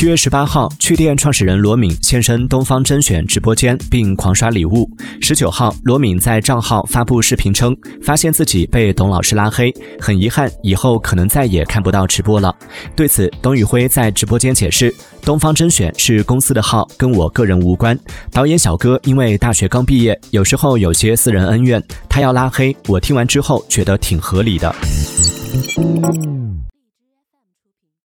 七月十八号趣店创始人罗敏现身东方甄选直播间并狂刷礼物。十九号罗敏在账号发布视频称发现自己被董老师拉黑很遗憾以后可能再也看不到直播了。对此董宇辉在直播间解释东方甄选是公司的号跟我个人无关。导演小哥因为大学刚毕业有时候有些私人恩怨他要拉黑我听完之后觉得挺合理的。